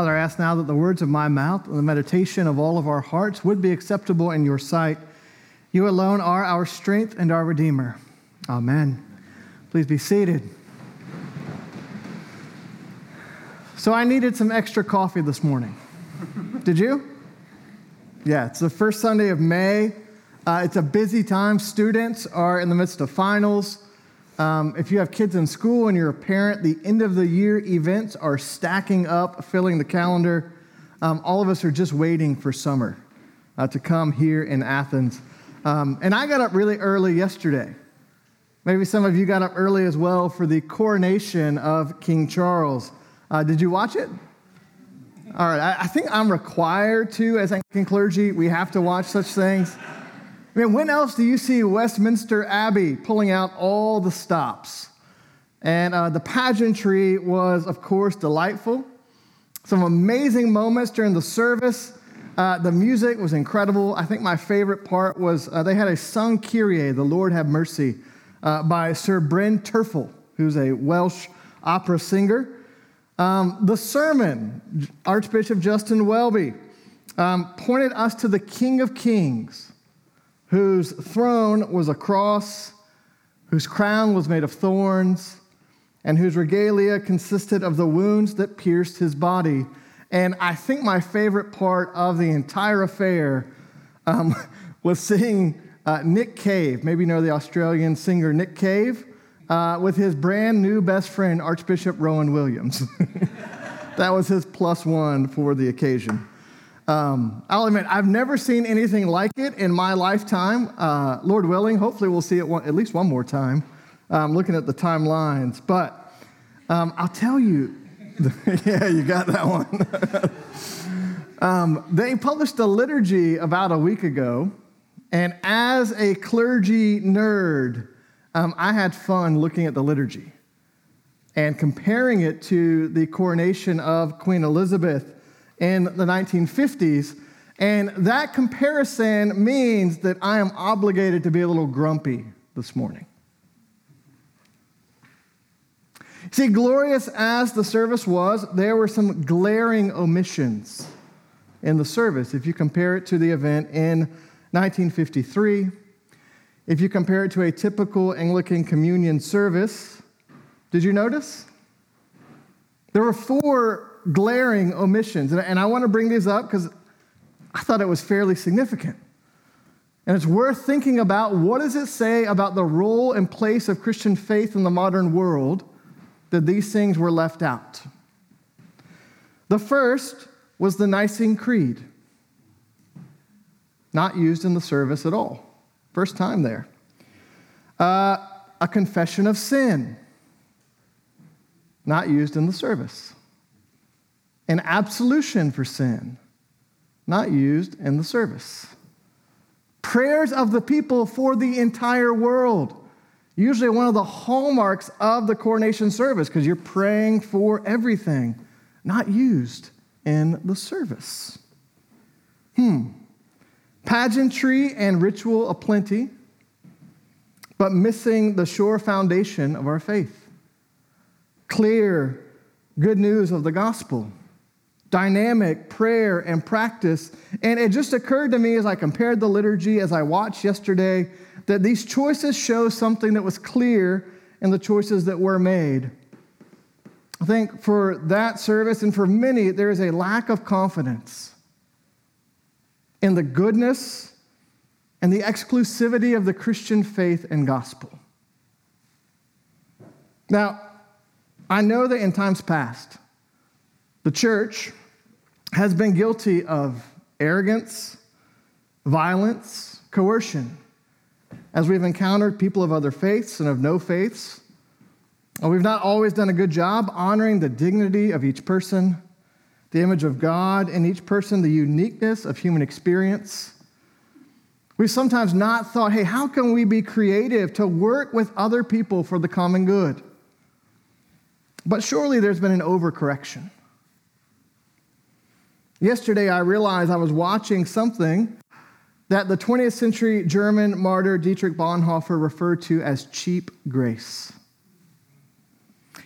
Father, I ask now that the words of my mouth and the meditation of all of our hearts would be acceptable in your sight. You alone are our strength and our Redeemer. Amen. Please be seated. So, I needed some extra coffee this morning. Did you? Yeah, it's the first Sunday of May. Uh, it's a busy time. Students are in the midst of finals. Um, if you have kids in school and you're a parent, the end of the year events are stacking up, filling the calendar. Um, all of us are just waiting for summer uh, to come here in Athens. Um, and I got up really early yesterday. Maybe some of you got up early as well for the coronation of King Charles. Uh, did you watch it? All right, I, I think I'm required to, as Anglican clergy, we have to watch such things. I mean, when else do you see Westminster Abbey pulling out all the stops? And uh, the pageantry was, of course, delightful. Some amazing moments during the service. Uh, the music was incredible. I think my favorite part was uh, they had a sung Kyrie, The Lord Have Mercy, uh, by Sir Bryn Terfel, who's a Welsh opera singer. Um, the sermon, Archbishop Justin Welby, um, pointed us to the King of Kings whose throne was a cross, whose crown was made of thorns, and whose regalia consisted of the wounds that pierced his body. And I think my favorite part of the entire affair um, was seeing uh, Nick Cave, maybe you know the Australian singer Nick Cave, uh, with his brand new best friend, Archbishop Rowan Williams. that was his plus one for the occasion. Um, I'll admit, I've never seen anything like it in my lifetime. Uh, Lord willing, hopefully we'll see it one, at least one more time. I'm looking at the timelines. But um, I'll tell you, yeah, you got that one. um, they published a liturgy about a week ago. And as a clergy nerd, um, I had fun looking at the liturgy and comparing it to the coronation of Queen Elizabeth in the 1950s. And that comparison means that I am obligated to be a little grumpy this morning. See, glorious as the service was, there were some glaring omissions in the service. If you compare it to the event in 1953, if you compare it to a typical Anglican communion service, did you notice? There were four glaring omissions. And, I want to bring these up because I thought it was fairly significant. And it's worth thinking about what does it say about the role and place of Christian faith in the modern world that these things were left out. The first was the Nicene Creed, not used in the service at all. First time there. Uh, a confession of sin, not used in the service an absolution for sin, not used in the service. Prayers of the people for the entire world. Usually, one of the hallmarks of the coronation service, because you're praying for everything, not used in the service. Hmm. Pageantry and ritual aplenty, but missing the sure foundation of our faith. Clear good news of the gospel dynamic prayer and practice. And it just occurred to me as I compared the liturgy, as I watched yesterday, that these choices show something that was clear in the choices that were made. I think for that service and for many, there is a lack of confidence in the goodness and the exclusivity of the Christian faith and gospel. Now, I know that in times past, the church has been guilty of arrogance, violence, coercion. As we've encountered people of other faiths and of no faiths, uh, we've not always done a good job honoring the dignity of each person, the image of God in each person, the uniqueness of human experience. We've sometimes not thought, hey, how can we be creative to work with other people for the common good? But surely there's been an overcorrection. Yesterday, I realized I was watching something that the 20th century German martyr Dietrich Bonhoeffer referred to as cheap grace.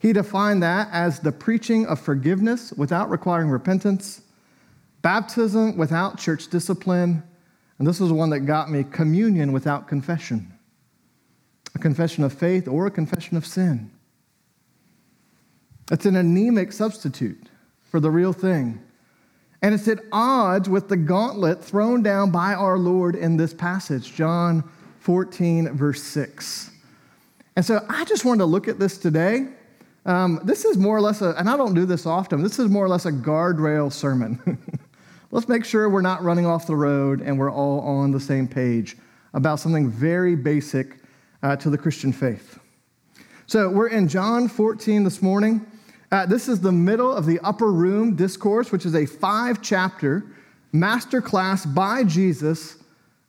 He defined that as the preaching of forgiveness without requiring repentance, baptism without church discipline, and this was one that got me communion without confession a confession of faith or a confession of sin. It's an anemic substitute for the real thing. And it's at odds with the gauntlet thrown down by our Lord in this passage, John 14, verse 6. And so I just wanted to look at this today. Um, this is more or less a, and I don't do this often, this is more or less a guardrail sermon. Let's make sure we're not running off the road and we're all on the same page about something very basic uh, to the Christian faith. So we're in John 14 this morning. Uh, this is the middle of the Upper Room Discourse, which is a five chapter master class by Jesus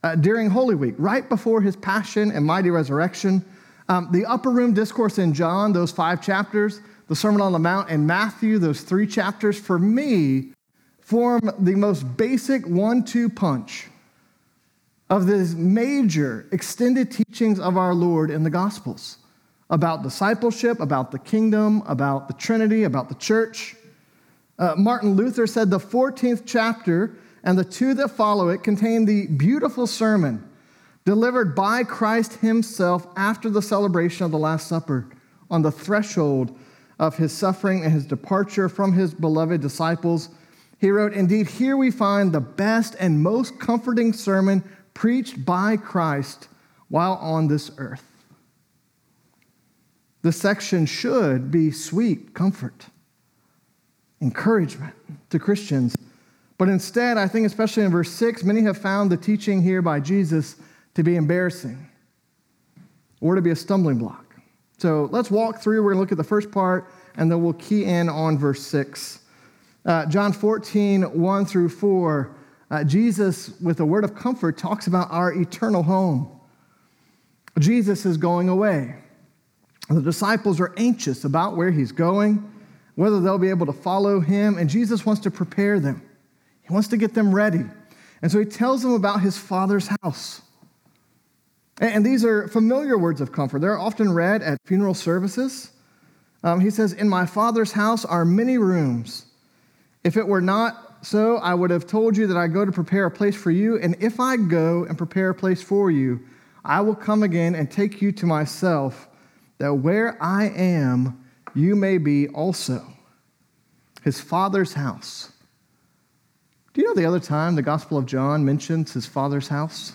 uh, during Holy Week, right before his passion and mighty resurrection. Um, the Upper Room Discourse in John, those five chapters, the Sermon on the Mount in Matthew, those three chapters, for me, form the most basic one two punch of these major extended teachings of our Lord in the Gospels about discipleship, about the kingdom, about the Trinity, about the church. Uh, Martin Luther said the 14th chapter and the two that follow it contain the beautiful sermon delivered by Christ himself after the celebration of the Last Supper on the threshold of his suffering and his departure from his beloved disciples. He wrote, Indeed, here we find the best and most comforting sermon preached by Christ while on this earth. This section should be sweet comfort, encouragement to Christians. But instead, I think, especially in verse 6, many have found the teaching here by Jesus to be embarrassing or to be a stumbling block. So let's walk through. We're going to look at the first part, and then we'll key in on verse 6. Uh, John 14, 1 through 4, uh, Jesus, with a word of comfort, talks about our eternal home. Jesus is going away. The disciples are anxious about where he's going, whether they'll be able to follow him, and Jesus wants to prepare them. He wants to get them ready. And so he tells them about his father's house. And these are familiar words of comfort. They're often read at funeral services. Um, he says, In my father's house are many rooms. If it were not so, I would have told you that I go to prepare a place for you. And if I go and prepare a place for you, I will come again and take you to myself that where I am, you may be also. His father's house. Do you know the other time the Gospel of John mentions his father's house?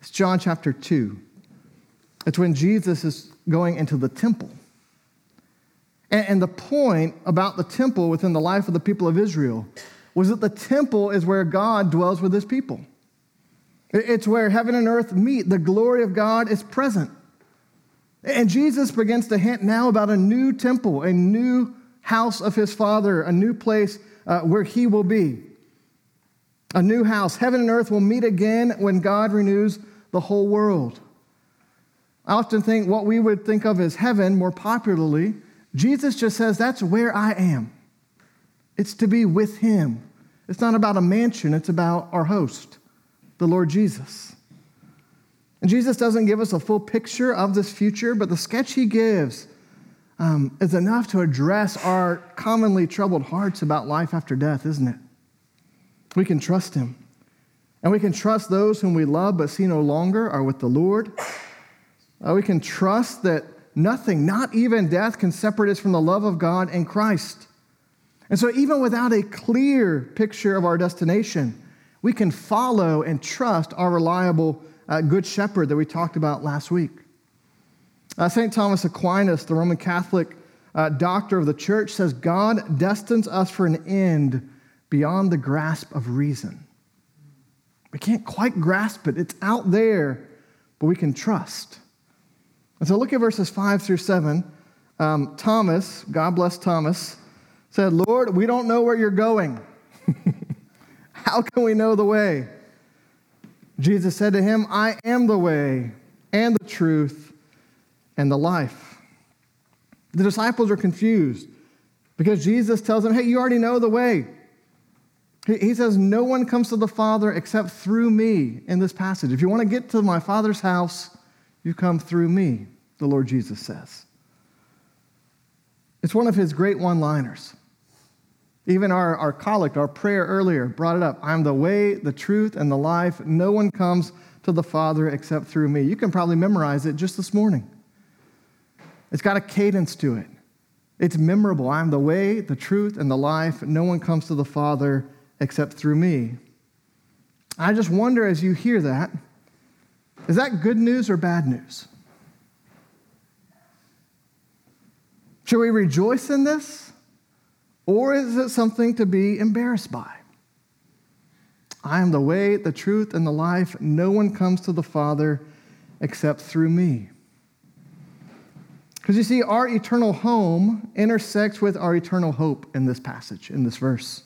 It's John chapter 2. It's when Jesus is going into the temple. And the point about the temple within the life of the people of Israel was that the temple is where God dwells with his people. It's where heaven and earth meet. The glory of God is present. And Jesus begins to hint now about a new temple, a new house of his Father, a new place uh, where he will be. A new house. Heaven and earth will meet again when God renews the whole world. I often think what we would think of as heaven more popularly, Jesus just says, That's where I am. It's to be with him. It's not about a mansion, it's about our host, the Lord Jesus. And Jesus doesn't give us a full picture of this future, but the sketch he gives um, is enough to address our commonly troubled hearts about life after death, isn't it? We can trust him. And we can trust those whom we love but see no longer are with the Lord. Uh, we can trust that nothing, not even death, can separate us from the love of God and Christ. And so, even without a clear picture of our destination, we can follow and trust our reliable uh, Good Shepherd that we talked about last week. Uh, St. Thomas Aquinas, the Roman Catholic uh, doctor of the church, says God destines us for an end beyond the grasp of reason. We can't quite grasp it, it's out there, but we can trust. And so look at verses 5 through 7. Um, Thomas, God bless Thomas, said, Lord, we don't know where you're going. How can we know the way? Jesus said to him, I am the way and the truth and the life. The disciples are confused because Jesus tells them, Hey, you already know the way. He says, No one comes to the Father except through me in this passage. If you want to get to my Father's house, you come through me, the Lord Jesus says. It's one of his great one liners. Even our, our collect, our prayer earlier, brought it up. I'm the way, the truth, and the life. No one comes to the Father except through me. You can probably memorize it just this morning. It's got a cadence to it. It's memorable. I'm the way, the truth, and the life. No one comes to the Father except through me. I just wonder as you hear that, is that good news or bad news? Should we rejoice in this? Or is it something to be embarrassed by? I am the way, the truth, and the life. No one comes to the Father except through me. Because you see, our eternal home intersects with our eternal hope in this passage, in this verse.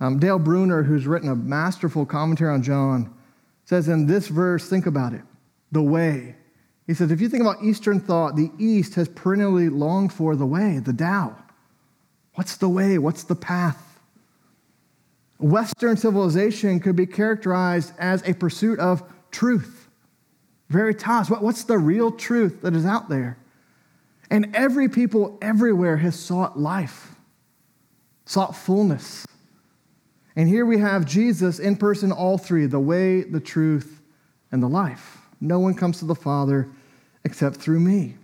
Um, Dale Bruner, who's written a masterful commentary on John, says in this verse, think about it the way. He says, if you think about Eastern thought, the East has perennially longed for the way, the Tao. What's the way? What's the path? Western civilization could be characterized as a pursuit of truth. Veritas. What's the real truth that is out there? And every people everywhere has sought life, sought fullness. And here we have Jesus in person, all three the way, the truth, and the life. No one comes to the Father except through me.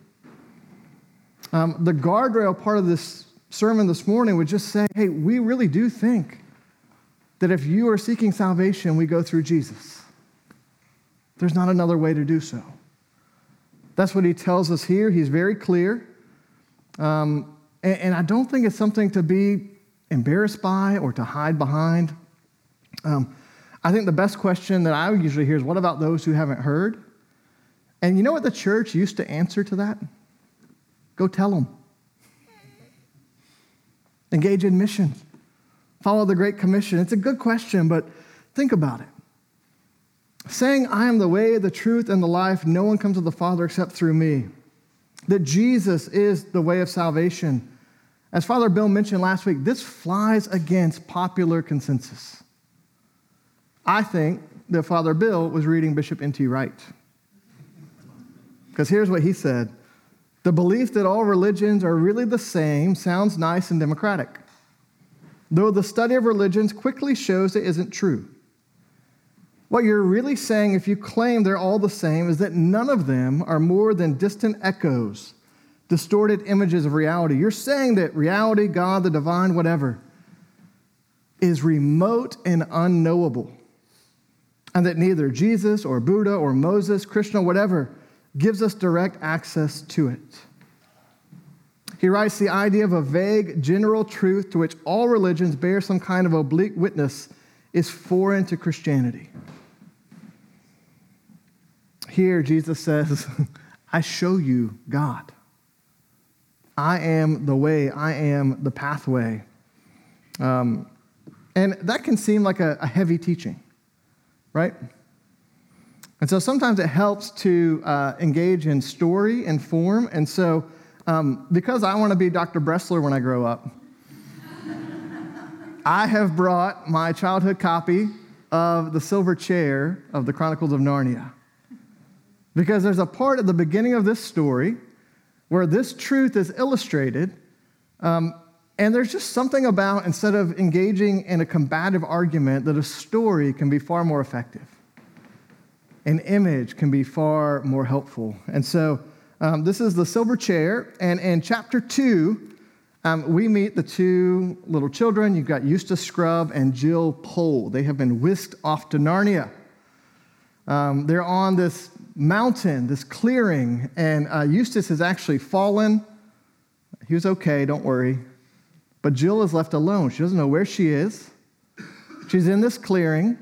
Um, the guardrail part of this sermon this morning would just say hey, we really do think that if you are seeking salvation, we go through Jesus. There's not another way to do so. That's what he tells us here. He's very clear. Um, and, and, I don't think it's something to be embarrassed by or to hide behind. Um, I think the best question that I usually hear is what about those who haven't heard? And you know what the church used to answer to that? Go tell them. Engage in mission. Follow the Great Commission. It's a good question, but think about it. Saying, I am the way, the truth, and the life, no one comes to the Father except through me. That Jesus is the way of salvation. As Father Bill mentioned last week, this flies against popular consensus. I think that Father Bill was reading Bishop N.T. Wright. Because here's what he said The belief that all religions are really the same sounds nice and democratic, though the study of religions quickly shows it isn't true. What you're really saying, if you claim they're all the same, is that none of them are more than distant echoes, distorted images of reality. You're saying that reality, God, the divine, whatever, is remote and unknowable, and that neither Jesus or Buddha or Moses, Krishna, whatever, gives us direct access to it. He writes the idea of a vague general truth to which all religions bear some kind of oblique witness is foreign to Christianity. Here, Jesus says, I show you God. I am the way, I am the pathway. Um, and that can seem like a, a, heavy teaching, right? And so sometimes it helps to uh, engage in story and form. And so, um, because I want to be Dr. Bressler when I grow up, I have brought my childhood copy of The Silver Chair of the Chronicles of Narnia. Because there's a part at the beginning of this story where this truth is illustrated. Um, and there's just something about, instead of engaging in a combative argument, that a story can be far more effective. An image can be far more helpful. And so um, this is the silver chair. And in chapter two, um, we meet the two little children. You've got Eustace Scrubb and Jill Pole. They have been whisked off to Narnia. Um, they're on this mountain, this clearing, and uh, Eustace has actually fallen. He was okay, don't worry. But Jill is left alone. She doesn't know where she is. She's in this clearing,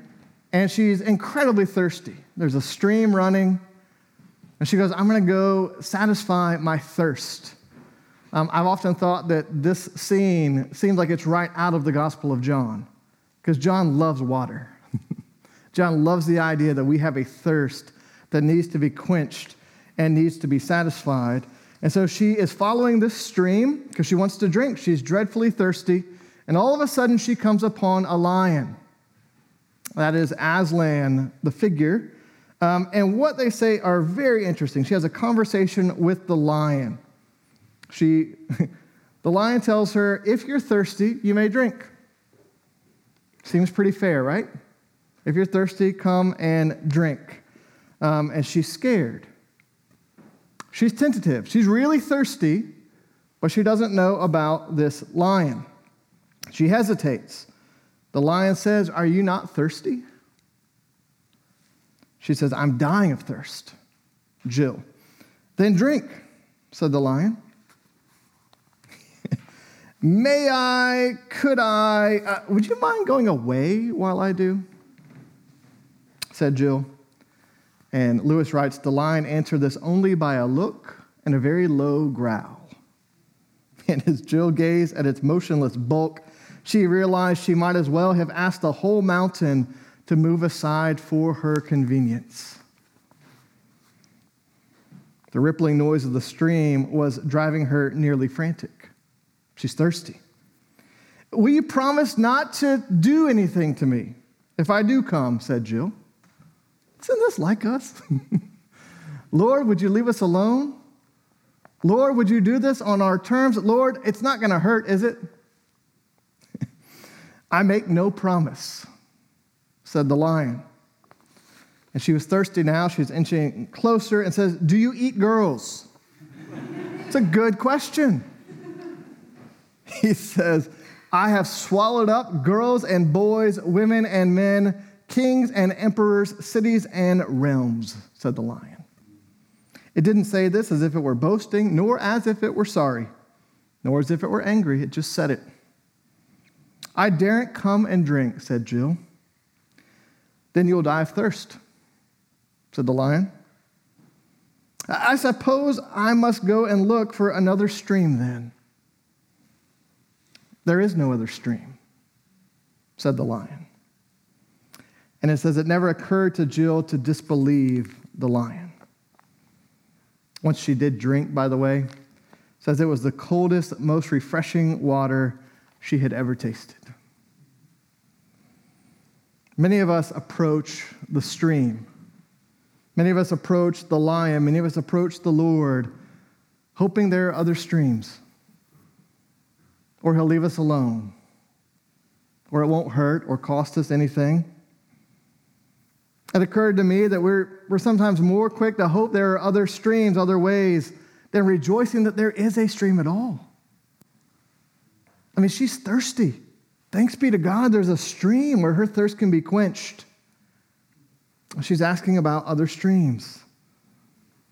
and she's incredibly thirsty. There's a stream running, and she goes, I'm going to go satisfy my thirst. Um, I've often thought that this scene seems like it's right out of the Gospel of John, because John loves water. John loves the idea that we have a thirst that needs to be quenched and needs to be satisfied. And so she is following this stream because she wants to drink. She's dreadfully thirsty. And all of a sudden, she comes upon a lion. That is Aslan, the figure. Um, and what they say are very interesting. She has a conversation with the lion. She, the lion tells her, If you're thirsty, you may drink. Seems pretty fair, right? If you're thirsty, come and drink. Um, and she's scared. She's tentative. She's really thirsty, but she doesn't know about this lion. She hesitates. The lion says, Are you not thirsty? She says, I'm dying of thirst. Jill. Then drink, said the lion. May I, could I, uh, would you mind going away while I do? said Jill. And Lewis writes The lion answered this only by a look and a very low growl. And as Jill gazed at its motionless bulk, she realized she might as well have asked the whole mountain to move aside for her convenience. The rippling noise of the stream was driving her nearly frantic. She's thirsty. Will you promise not to do anything to me if I do come? said Jill. Isn't this like us? Lord, would you leave us alone? Lord, would you do this on our terms? Lord, it's not going to hurt, is it? I make no promise, said the lion. And she was thirsty now. She was inching closer and says, Do you eat girls? it's a good question. He says, I have swallowed up girls and boys, women and men, kings and emperors, cities and realms, said the lion. It didn't say this as if it were boasting, nor as if it were sorry, nor as if it were angry. It just said it. I daren't come and drink, said Jill. Then you'll die of thirst, said the lion. I suppose I must go and look for another stream then. There is no other stream, said the lion. And it says it never occurred to Jill to disbelieve the lion. Once she did drink, by the way, says it was the coldest, most refreshing water she had ever tasted. Many of us approach the stream. Many of us approach the lion. Many of us approach the Lord, hoping there are other streams. Or he'll leave us alone. Or it won't hurt or cost us anything. It occurred to me that we're, we're sometimes more quick to hope there are other streams, other ways, than rejoicing that there is a stream at all. I mean, she's thirsty. Thanks be to God, there's a stream where her thirst can be quenched. She's asking about other streams.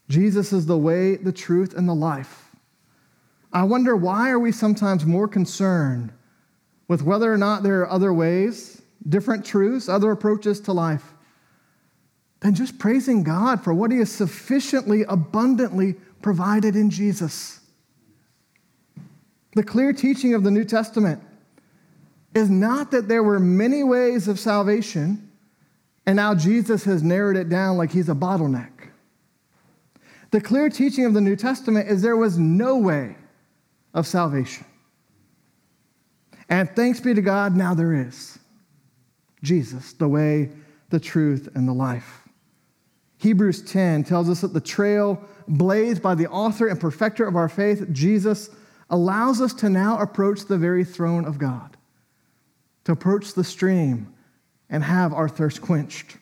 Jesus is the way, the truth, and the life. I wonder why are we sometimes more concerned with whether or not there are other ways, different truths, other approaches to life? than just praising God for what He has sufficiently, abundantly provided in Jesus. The clear teaching of the New Testament is not that there were many ways of salvation, and now Jesus has narrowed it down like He's a bottleneck. The clear teaching of the New Testament is there was no way of salvation. And thanks be to God, now there is Jesus, the way, the truth, and the life. Hebrews 10 tells us that the trail blazed by the author and perfecter of our faith, Jesus, allows us to now approach the very throne of God, to approach the stream and have our thirst quenched.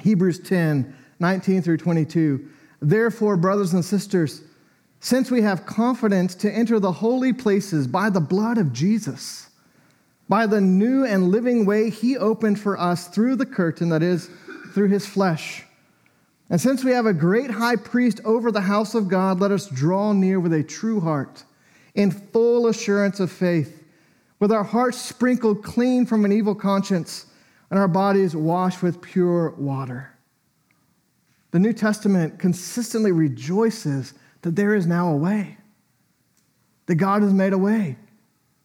Hebrews 10 19 through 22. Therefore, brothers and sisters, since we have confidence to enter the holy places by the blood of Jesus, by the new and living way he opened for us through the curtain, that is, through his flesh and since we have a great high priest over the house of God, let us draw near with a true heart, in full assurance of faith, with our hearts sprinkled clean from an evil conscience and our bodies washed with pure water. The New Testament consistently rejoices that there is now a way, that God has made a way,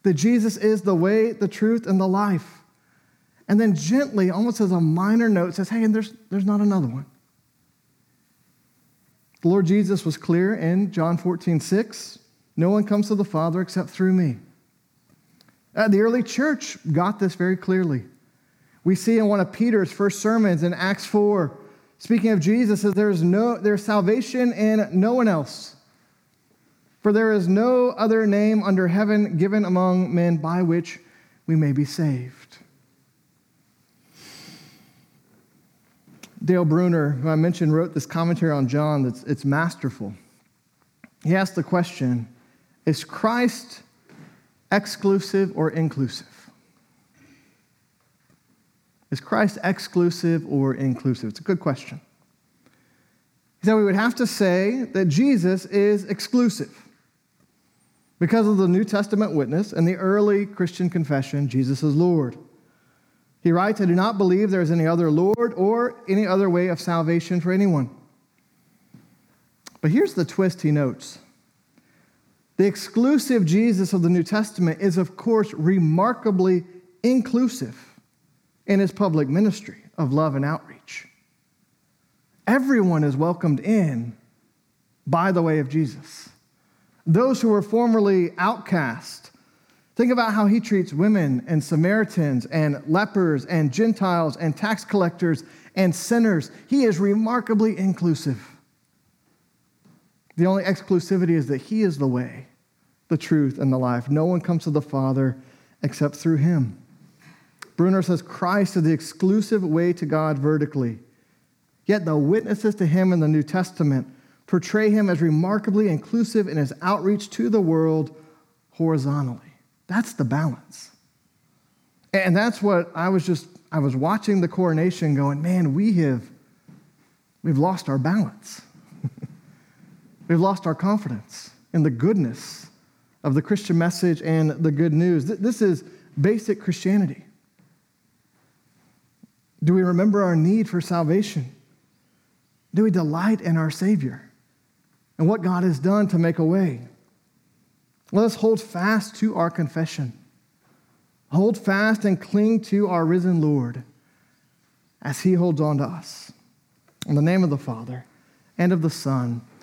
that Jesus is the way, the truth, and the life. And then gently, almost as a minor note, says, hey, and there's, there's not another one. The Lord Jesus was clear in John 14, 6. No one comes to the Father except through me. Uh, the early church got this very clearly. We see in one of Peter's first sermons in Acts 4, speaking of Jesus, that there's, no, there's salvation in no one else. For there is no other name under heaven given among men by which we may be saved. Dale Bruner, who I mentioned, wrote this commentary on John that's it's masterful. He asked the question Is Christ exclusive or inclusive? Is Christ exclusive or inclusive? It's a good question. He said we would have to say that Jesus is exclusive. Because of the New Testament witness and the early Christian confession, Jesus is Lord. He writes, I do not believe there is any other Lord or any other way of salvation for anyone. But here's the twist he notes the exclusive Jesus of the New Testament is, of course, remarkably inclusive in his public ministry of love and outreach. Everyone is welcomed in by the way of Jesus those who were formerly outcast. Think about how he treats women and Samaritans and lepers and Gentiles and tax collectors and sinners. He is remarkably inclusive. The only exclusivity is that he is the way, the truth, and the life. No one comes to the Father except through him. Bruner says Christ is the exclusive way to God vertically. Yet the witnesses to him in the New Testament portray him as remarkably inclusive in his outreach to the world horizontally. That's the balance. And that's what I was just, I was watching the coronation going, man, we have, we've lost our balance. We've lost our confidence in the goodness of the Christian message and the good news. This is basic Christianity. Do we remember our need for salvation? Do we delight in our Savior? and what God has done to make a way. Let us hold fast to our confession. Hold fast and cling to our risen Lord as he holds on to us. In the name of the Father, and of the Son,